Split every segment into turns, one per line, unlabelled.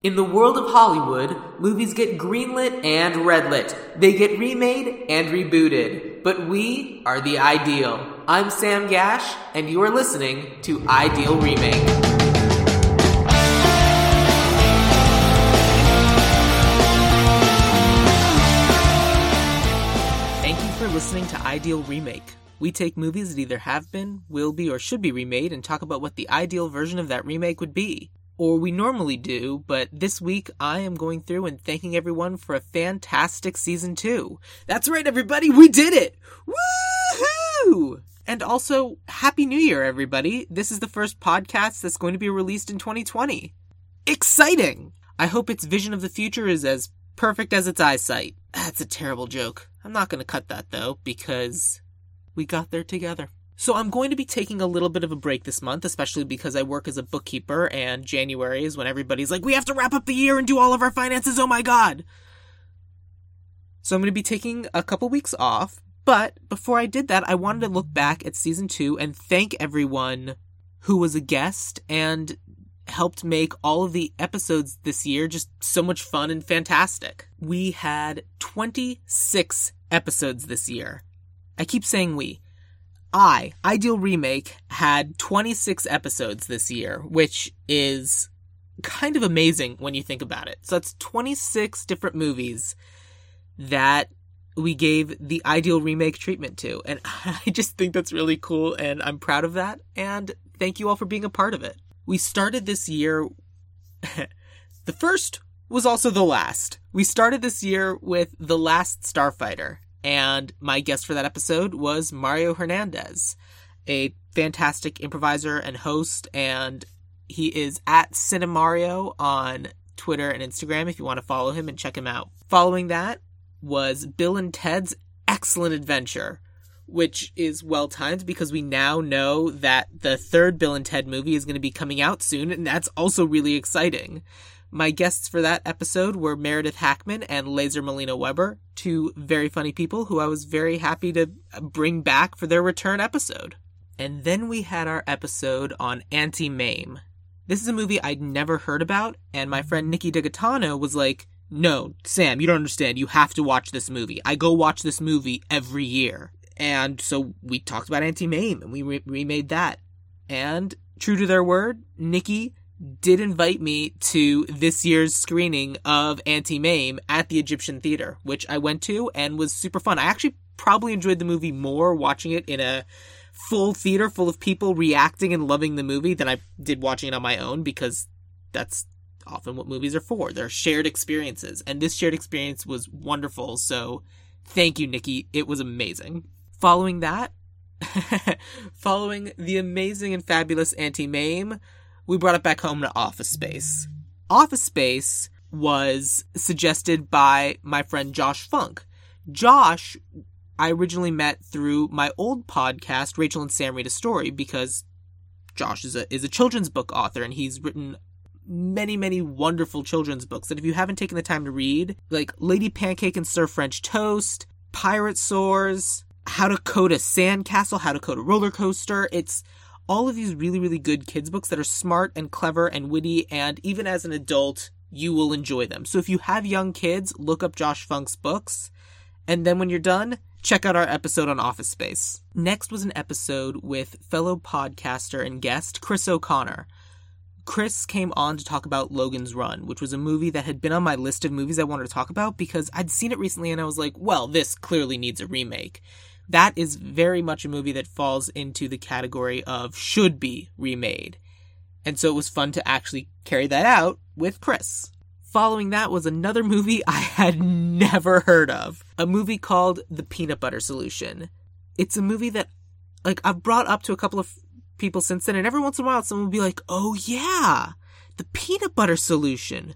In the world of Hollywood, movies get greenlit and redlit. They get remade and rebooted. But we are the ideal. I'm Sam Gash, and you are listening to Ideal Remake. Thank you for listening to Ideal Remake. We take movies that either have been, will be, or should be remade and talk about what the ideal version of that remake would be or we normally do, but this week I am going through and thanking everyone for a fantastic season two. That's right, everybody, we did it! Woohoo! And also, Happy New Year, everybody. This is the first podcast that's going to be released in 2020. Exciting! I hope its vision of the future is as perfect as its eyesight. That's a terrible joke. I'm not going to cut that though, because we got there together. So I'm going to be taking a little bit of a break this month, especially because I work as a bookkeeper and January is when everybody's like, we have to wrap up the year and do all of our finances. Oh my God. So I'm going to be taking a couple weeks off. But before I did that, I wanted to look back at season two and thank everyone who was a guest and helped make all of the episodes this year just so much fun and fantastic. We had 26 episodes this year. I keep saying we. I, Ideal Remake, had 26 episodes this year, which is kind of amazing when you think about it. So that's 26 different movies that we gave the Ideal Remake treatment to. And I just think that's really cool, and I'm proud of that. And thank you all for being a part of it. We started this year. the first was also the last. We started this year with The Last Starfighter. And my guest for that episode was Mario Hernandez, a fantastic improviser and host. And he is at Cinemario on Twitter and Instagram if you want to follow him and check him out. Following that was Bill and Ted's Excellent Adventure, which is well timed because we now know that the third Bill and Ted movie is going to be coming out soon, and that's also really exciting. My guests for that episode were Meredith Hackman and Laser Molina Weber, two very funny people who I was very happy to bring back for their return episode. And then we had our episode on Auntie Mame. This is a movie I'd never heard about, and my friend Nikki DeGatano was like, No, Sam, you don't understand. You have to watch this movie. I go watch this movie every year. And so we talked about Auntie Mame, and we re- remade that. And true to their word, Nikki did invite me to this year's screening of Auntie Mame at the Egyptian Theater, which I went to and was super fun. I actually probably enjoyed the movie more watching it in a full theater full of people reacting and loving the movie than I did watching it on my own because that's often what movies are for. They're shared experiences. And this shared experience was wonderful. So thank you, Nikki. It was amazing. Following that, following the amazing and fabulous Auntie Mame, we brought it back home to Office Space. Office Space was suggested by my friend Josh Funk. Josh, I originally met through my old podcast, Rachel and Sam Read a Story, because Josh is a is a children's book author and he's written many, many wonderful children's books that if you haven't taken the time to read, like Lady Pancake and Sir French Toast, Pirasaurs, How to Code a Sandcastle, How to Code a Roller Coaster, it's all of these really, really good kids' books that are smart and clever and witty, and even as an adult, you will enjoy them. So if you have young kids, look up Josh Funk's books, and then when you're done, check out our episode on Office Space. Next was an episode with fellow podcaster and guest Chris O'Connor. Chris came on to talk about Logan's Run, which was a movie that had been on my list of movies I wanted to talk about because I'd seen it recently and I was like, well, this clearly needs a remake that is very much a movie that falls into the category of should be remade. And so it was fun to actually carry that out with Chris. Following that was another movie I had never heard of. A movie called The Peanut Butter Solution. It's a movie that like I've brought up to a couple of people since then and every once in a while someone will be like, "Oh yeah, The Peanut Butter Solution."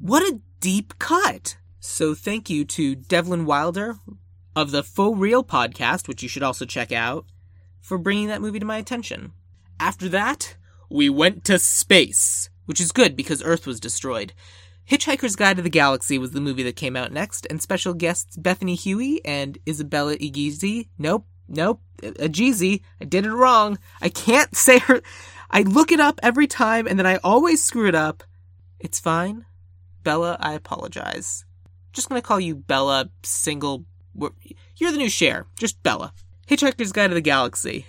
What a deep cut. So thank you to Devlin Wilder, of the Faux Real podcast, which you should also check out, for bringing that movie to my attention. After that, we went to space, which is good because Earth was destroyed. Hitchhiker's Guide to the Galaxy was the movie that came out next, and special guests Bethany Huey and Isabella Egizi. Nope, nope, Egizi. I did it wrong. I can't say her. I look it up every time, and then I always screw it up. It's fine. Bella, I apologize. Just gonna call you Bella single. You're the new Cher. Just Bella. Hitchhiker's Guide to the Galaxy.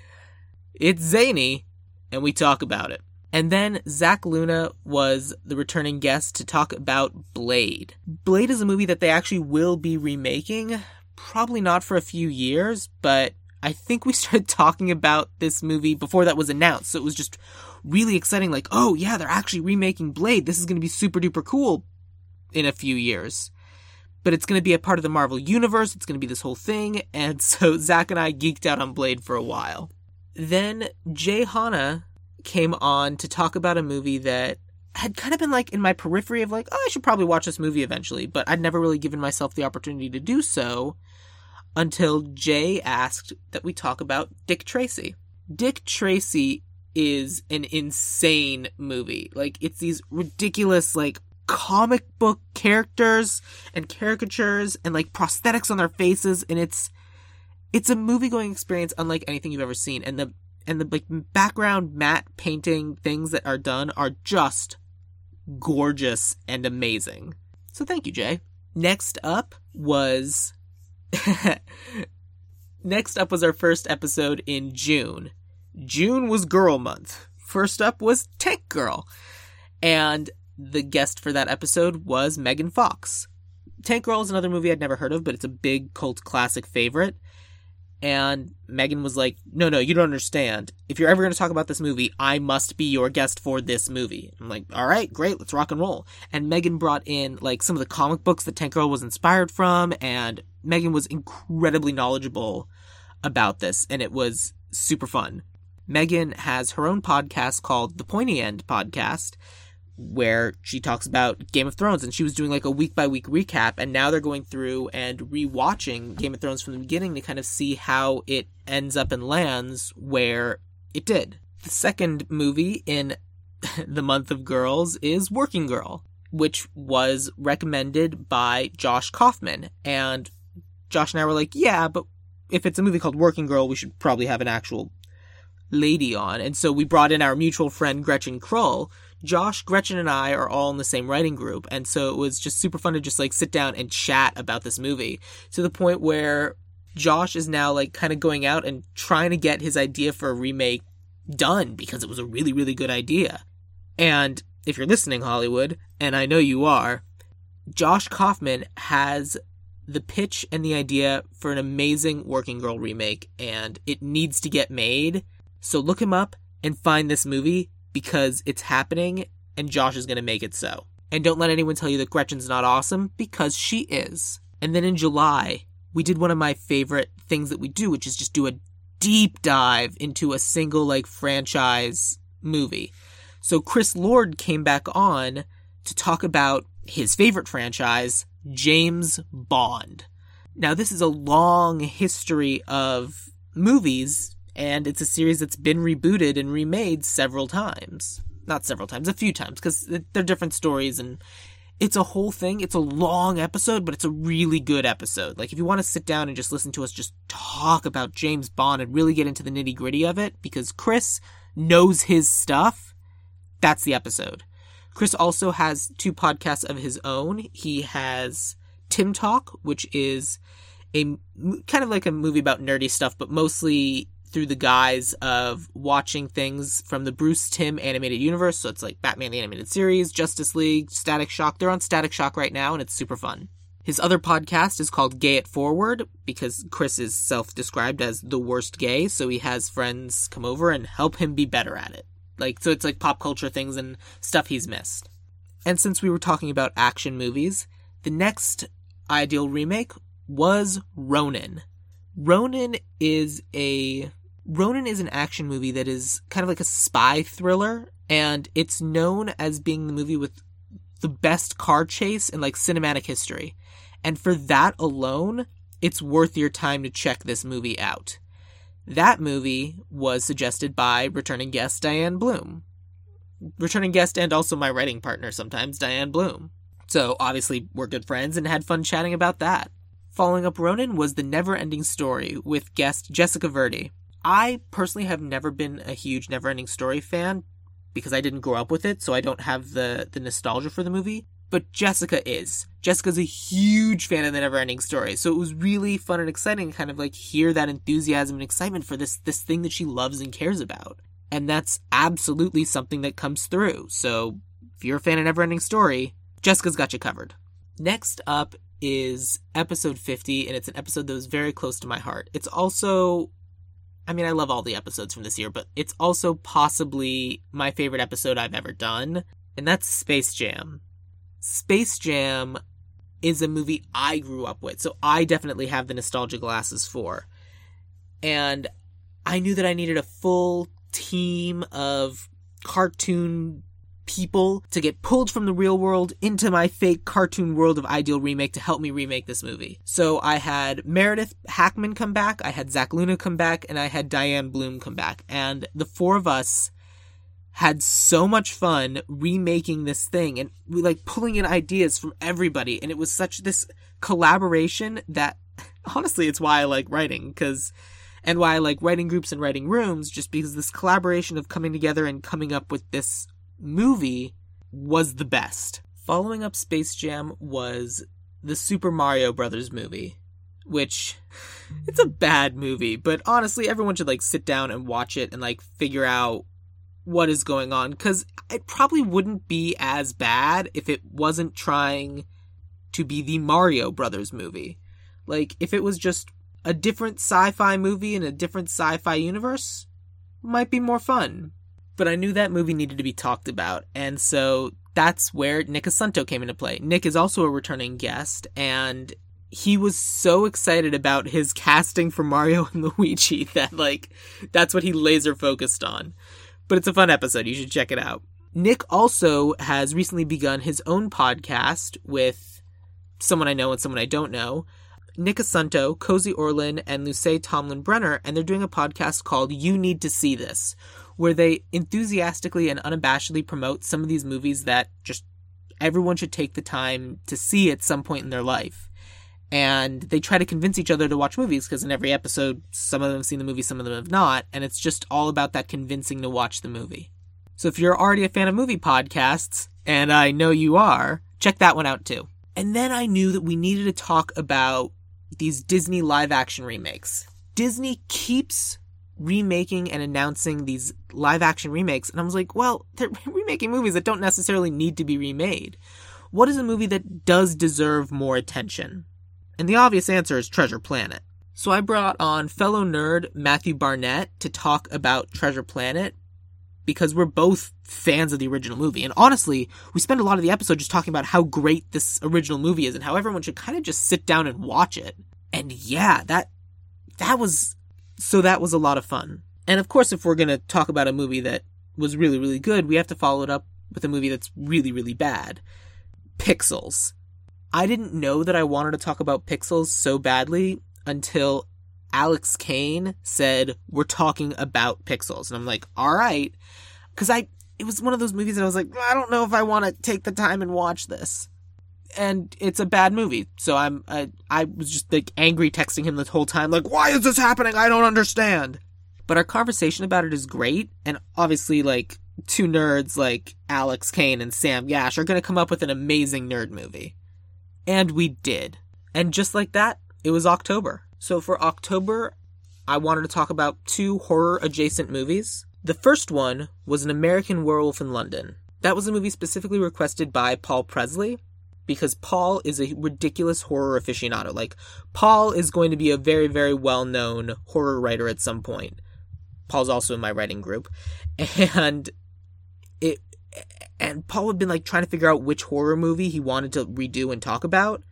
It's zany, and we talk about it. And then Zach Luna was the returning guest to talk about Blade. Blade is a movie that they actually will be remaking. Probably not for a few years, but I think we started talking about this movie before that was announced. So it was just really exciting. Like, oh yeah, they're actually remaking Blade. This is going to be super duper cool in a few years. But it's going to be a part of the Marvel Universe. It's going to be this whole thing. And so Zach and I geeked out on Blade for a while. Then Jay Hanna came on to talk about a movie that had kind of been like in my periphery of like, oh, I should probably watch this movie eventually, but I'd never really given myself the opportunity to do so until Jay asked that we talk about Dick Tracy. Dick Tracy is an insane movie. Like, it's these ridiculous, like, comic book characters and caricatures and like prosthetics on their faces and it's it's a movie going experience unlike anything you've ever seen and the and the like background matte painting things that are done are just gorgeous and amazing. So thank you, Jay. Next up was Next up was our first episode in June. June was girl month. First up was Tank Girl. And the guest for that episode was Megan Fox. Tank Girl is another movie I'd never heard of, but it's a big cult classic favorite. And Megan was like, No, no, you don't understand. If you're ever going to talk about this movie, I must be your guest for this movie. I'm like, All right, great, let's rock and roll. And Megan brought in like some of the comic books that Tank Girl was inspired from, and Megan was incredibly knowledgeable about this, and it was super fun. Megan has her own podcast called The Pointy End Podcast, where she talks about Game of Thrones and she was doing like a week by week recap and now they're going through and rewatching Game of Thrones from the beginning to kind of see how it ends up and lands where it did. The second movie in the month of girls is Working Girl, which was recommended by Josh Kaufman and Josh and I were like, yeah, but if it's a movie called Working Girl, we should probably have an actual lady on. And so we brought in our mutual friend Gretchen Krull, Josh, Gretchen, and I are all in the same writing group, and so it was just super fun to just like sit down and chat about this movie to the point where Josh is now like kind of going out and trying to get his idea for a remake done because it was a really, really good idea. And if you're listening, Hollywood, and I know you are, Josh Kaufman has the pitch and the idea for an amazing Working Girl remake, and it needs to get made. So look him up and find this movie because it's happening and Josh is going to make it so. And don't let anyone tell you that Gretchen's not awesome because she is. And then in July, we did one of my favorite things that we do, which is just do a deep dive into a single like franchise movie. So Chris Lord came back on to talk about his favorite franchise, James Bond. Now, this is a long history of movies and it's a series that's been rebooted and remade several times. Not several times, a few times, because they're different stories and it's a whole thing. It's a long episode, but it's a really good episode. Like, if you want to sit down and just listen to us just talk about James Bond and really get into the nitty gritty of it, because Chris knows his stuff, that's the episode. Chris also has two podcasts of his own. He has Timm Talk, which is a kind of like a movie about nerdy stuff, but mostly through the guise of watching things from the Bruce Timm animated universe. So it's like Batman the Animated Series, Justice League, Static Shock. They're on Static Shock right now, and it's super fun. His other podcast is called Gay It Forward because Chris is self described as the worst gay, so he has friends come over and help him be better at it. Like, so it's like pop culture things and stuff he's missed. And since we were talking about action movies, the next ideal remake was Ronin. Ronin is a Ronin is an action movie that is kind of like a spy thriller, and it's known as being the movie with the best car chase in like cinematic history. And for that alone, it's worth your time to check this movie out. That movie was suggested by returning guest Diane Bloom. Returning guest and also my writing partner sometimes, Diane Bloom. So obviously, we're good friends and had fun chatting about that. Following up Ronin was The Never Ending Story with guest Jessica Verdi. I personally have never been a huge Neverending Story fan, because I didn't grow up with it, so I don't have the the nostalgia for the movie. But Jessica is. Jessica's a huge fan of the Neverending Story, so it was really fun and exciting kind of like hear that enthusiasm and excitement for this this thing that she loves and cares about. And that's absolutely something that comes through. So if you're a fan of Neverending Story, Jessica's got you covered. Next up is episode 50, and it's an episode that was very close to my heart. It's also I mean, I love all the episodes from this year, but it's also possibly my favorite episode I've ever done, and that's Space Jam. Space Jam is a movie I grew up with, so I definitely have the nostalgia glasses for. And I knew that I needed a full team of cartoon people to get pulled from the real world into my fake cartoon world of Ideal Remake to help me remake this movie. So I had Meredith Hackman come back, I had Zach Luna come back, and I had Diane Bloom come back. And the four of us had so much fun remaking this thing and we like pulling in ideas from everybody. And it was such this collaboration that honestly, it's why I like writing because and why I like writing groups and writing rooms, just because this collaboration of coming together and coming up with this movie was the best. Following up Space Jam was the Super Mario Brothers movie, which it's a bad movie, but honestly, everyone should like sit down and watch it and like figure out what is going on cuz it probably wouldn't be as bad if it wasn't trying to be the Mario Brothers movie. Like if it was just a different sci-fi movie in a different sci-fi universe, might be more fun but I knew that movie needed to be talked about, and so that's where Nick Asunto came into play. Nick is also a returning guest, and he was so excited about his casting for Mario and Luigi that like that's what he laser focused on. But it's a fun episode. You should check it out. Nick also has recently begun his own podcast with someone I know and someone I don't know. Nick Asunto, Cozy Orlin, and Luce Tomlin Brenner, and they're doing a podcast called You Need to See This, where they enthusiastically and unabashedly promote some of these movies that just everyone should take the time to see at some point in their life. And they try to convince each other to watch movies because in every episode, some of them have seen the movie, some of them have not. And it's just all about that convincing to watch the movie. So if you're already a fan of movie podcasts, and I know you are, check that one out too. And then I knew that we needed to talk about these Disney live action remakes. Disney keeps remaking and announcing these live action remakes. And I was like, well, they're remaking movies that don't necessarily need to be remade. What is a movie that does deserve more attention? And the obvious answer is Treasure Planet. So I brought on fellow nerd Matthew Barnett to talk about Treasure Planet because we're both fans of the original movie. And honestly, we spend a lot of the episode just talking about how great this original movie is and how everyone should kind of just sit down and watch it. And yeah, that that was so that was a lot of fun. And of course, if we're going to talk about a movie that was really, really good, we have to follow it up with a movie that's really, really bad. Pixels. I didn't know that I wanted to talk about Pixels so badly until Alex Kane said, We're talking about Pixels. And I'm like, All right. Because I, it was one of those movies that I was like, I don't know if I want to take the time and watch this and it's a bad movie. So I'm I, I was just like angry texting him the whole time like why is this happening? I don't understand. But our conversation about it is great and obviously like two nerds like Alex Kane and Sam Gash are going to come up with an amazing nerd movie. And we did. And just like that, it was October. So for October, I wanted to talk about two horror adjacent movies. The first one was An American Werewolf in London. That was a movie specifically requested by Paul Presley, because Paul is a ridiculous horror aficionado. Like, Paul is going to be a very, very well known horror writer at some point. Paul's also in my writing group. And it, and Paul had been like trying to figure out which horror movie he wanted to redo and talk about.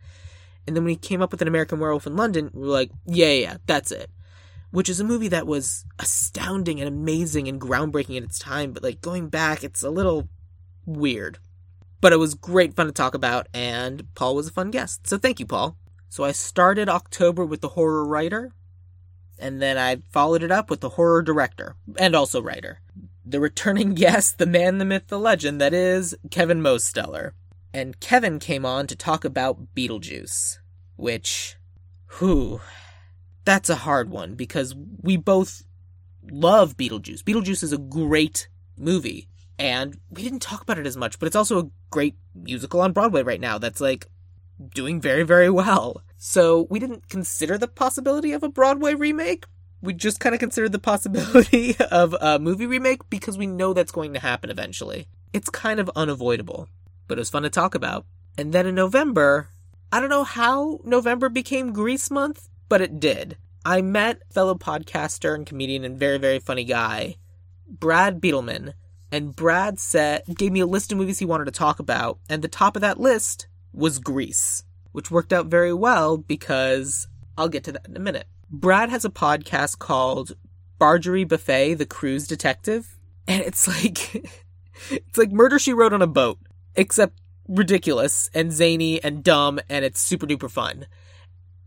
And then when he came up with an American Werewolf in London, we were like, yeah, yeah, that's it. Which is a movie that was astounding and amazing and groundbreaking at its time, but like going back, it's a little weird. But it was great fun to talk about, and Paul was a fun guest. So thank you, Paul. So I started October with the horror writer, and then I followed it up with the horror director, and also writer. The returning guest, the man, the myth, the legend, that is Kevin Mosteller. And Kevin came on to talk about Beetlejuice, which, whew, that's a hard one because we both love Beetlejuice. Beetlejuice is a great movie and we didn't talk about it as much, but it's also a great musical on Broadway right now that's like doing very, very well. So we didn't consider the possibility of a Broadway remake. We just kind of considered the possibility of a movie remake because we know that's going to happen eventually. It's kind of unavoidable, but it was fun to talk about. And then in November, I don't know how November became Grease month, but it did. I met fellow podcaster and comedian and very, very funny guy, Brad Beetleman, and Brad said gave me a list of movies he wanted to talk about, and the top of that list was Grease, which worked out very well because I'll get to that in a minute. Brad has a podcast called Bargery Buffet, the Cruise Detective, and it's like it's like Murder She Wrote on a boat, except ridiculous and zany and dumb, and it's super duper fun.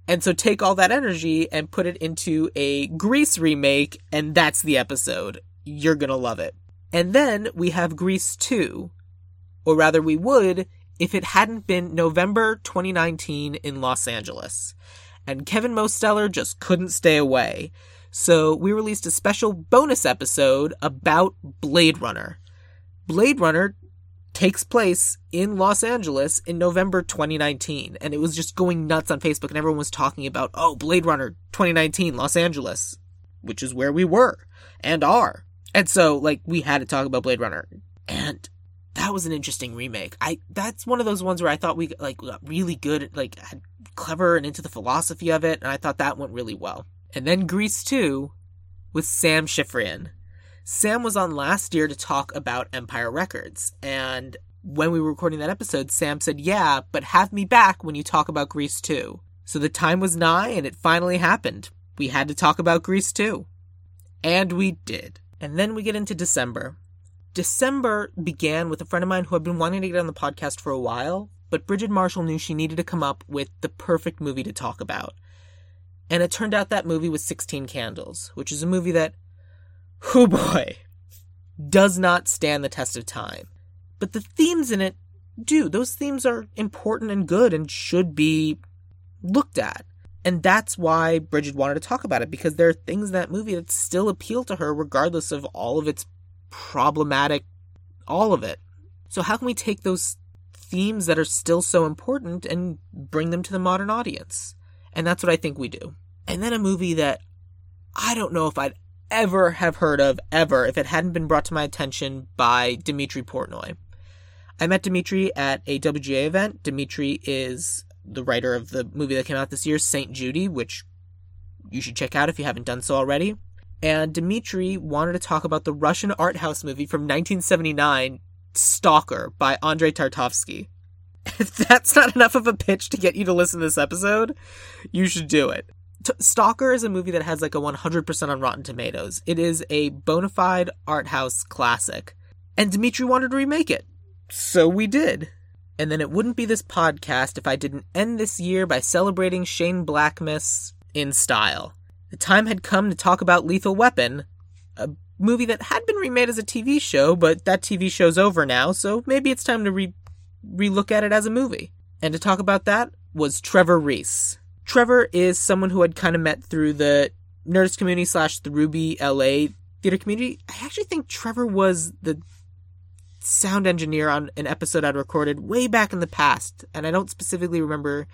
And so take all that energy and put it into a Grease remake, and that's the episode. You're gonna love it. And then we have Grease 2, or rather, we would if it hadn't been November 2019 in Los Angeles. And Kevin Mosteller just couldn't stay away. So we released a special bonus episode about Blade Runner. Blade Runner takes place in Los Angeles in November 2019. And it was just going nuts on Facebook, and everyone was talking about, oh, Blade Runner 2019, Los Angeles, which is where we were and are. And so, like, we had to talk about Blade Runner. And that was an interesting remake. I that's one of those ones where I thought we like got really good, like had clever and into the philosophy of it, and I thought that went really well. And then Grease 2 with Sam Schifrin. Sam was on last year to talk about Empire Records, and when we were recording that episode, Sam said, "Yeah, but have me back when you talk about Grease 2." So the time was nigh, and it finally happened. We had to talk about Grease 2. And we did. And then we get into December. December began with a friend of mine who had been wanting to get on the podcast for a while, but Bridget Marshall knew she needed to come up with the perfect movie to talk about. And it turned out that movie was 16 Candles, which is a movie that, oh boy, does not stand the test of time. But the themes in it do. Those themes are important and good and should be looked at. And that's why Bridget wanted to talk about it because there are things in that movie that still appeal to her regardless of all of its problematic, all of it. So, how can we take those themes that are still so important and bring them to the modern audience? And that's what I think we do. And then a movie that I don't know if I'd ever have heard of ever if it hadn't been brought to my attention by Dimitri Portnoy. I met Dimitri at a WGA event. Dimitri is the writer of the movie that came out this year, St. Judy, which you should check out if you haven't done so already. And Dimitri wanted to talk about the Russian art house movie from 1979, Stalker, by Andrei Tarkovsky. If that's not enough of a pitch to get you to listen to this episode, you should do it. T- Stalker is a movie that has like a 100% on Rotten Tomatoes. It is a bona fide art house classic. And Dimitri wanted to remake it. So we did. And then it wouldn't be this podcast if I didn't end this year by celebrating Shane Blackmas in style. The time had come to talk about Lethal Weapon, a movie that had been remade as a TV show, but that TV show's over now, so maybe it's time to re relook at it as a movie. And to talk about that was Trevor Reese. Trevor is someone who I'd kind of met through the Nerdist community slash the Ruby LA theater community. I actually think Trevor was the sound engineer on an episode I'd recorded way back in the past, and I don't specifically remember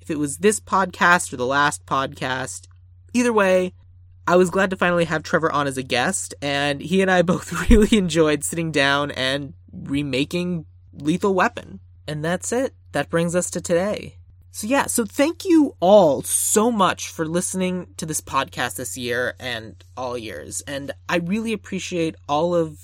if it was this podcast or the last podcast. Either way, I was glad to finally have Trevor on as a guest, and he and I both really enjoyed sitting down and remaking Lethal Weapon. And that's it. That brings us to today. So yeah, so thank you all so much for listening to this podcast this year and all years. And I really appreciate all of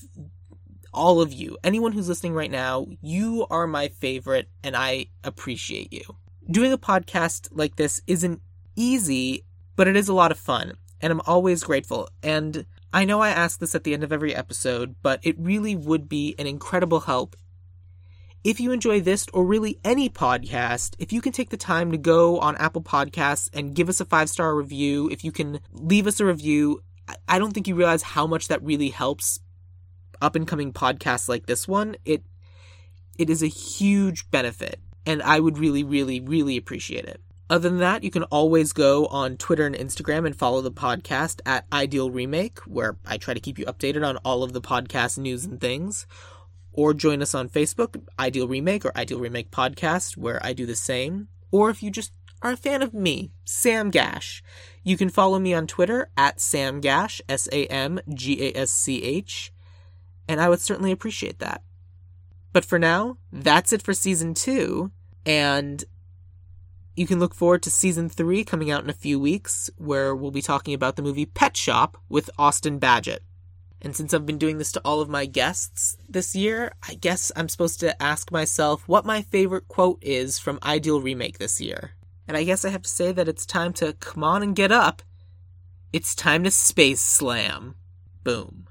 all of you, anyone who's listening right now, you are my favorite and I appreciate you. Doing a podcast like this isn't easy, but it is a lot of fun and I'm always grateful. And I know I ask this at the end of every episode, but it really would be an incredible help if you enjoy this or really any podcast, if you can take the time to go on Apple Podcasts and give us a five star review, if you can leave us a review, I don't think you realize how much that really helps up and coming podcasts like this one, it it is a huge benefit and I would really really really appreciate it. Other than that, you can always go on Twitter and Instagram and follow the podcast at Ideal Remake, where I try to keep you updated on all of the podcast news and things. or join us on Facebook, Ideal Remake or Ideal Remake Podcast, where I do the same. Or if you just are a fan of me, Sam Gash, you can follow me on Twitter at Sam Gash, S A M G A S C H, and I would certainly appreciate that. But for now, that's it for season two, and you can look forward to season three coming out in a few weeks, where we'll be talking about the movie Pet Shop with Austin Badgett. And since I've been doing this to all of my guests this year, I guess I'm supposed to ask myself what my favorite quote is from Ideal Remake this year. And I guess I have to say that it's time to come on and get up. It's time to space slam. Boom.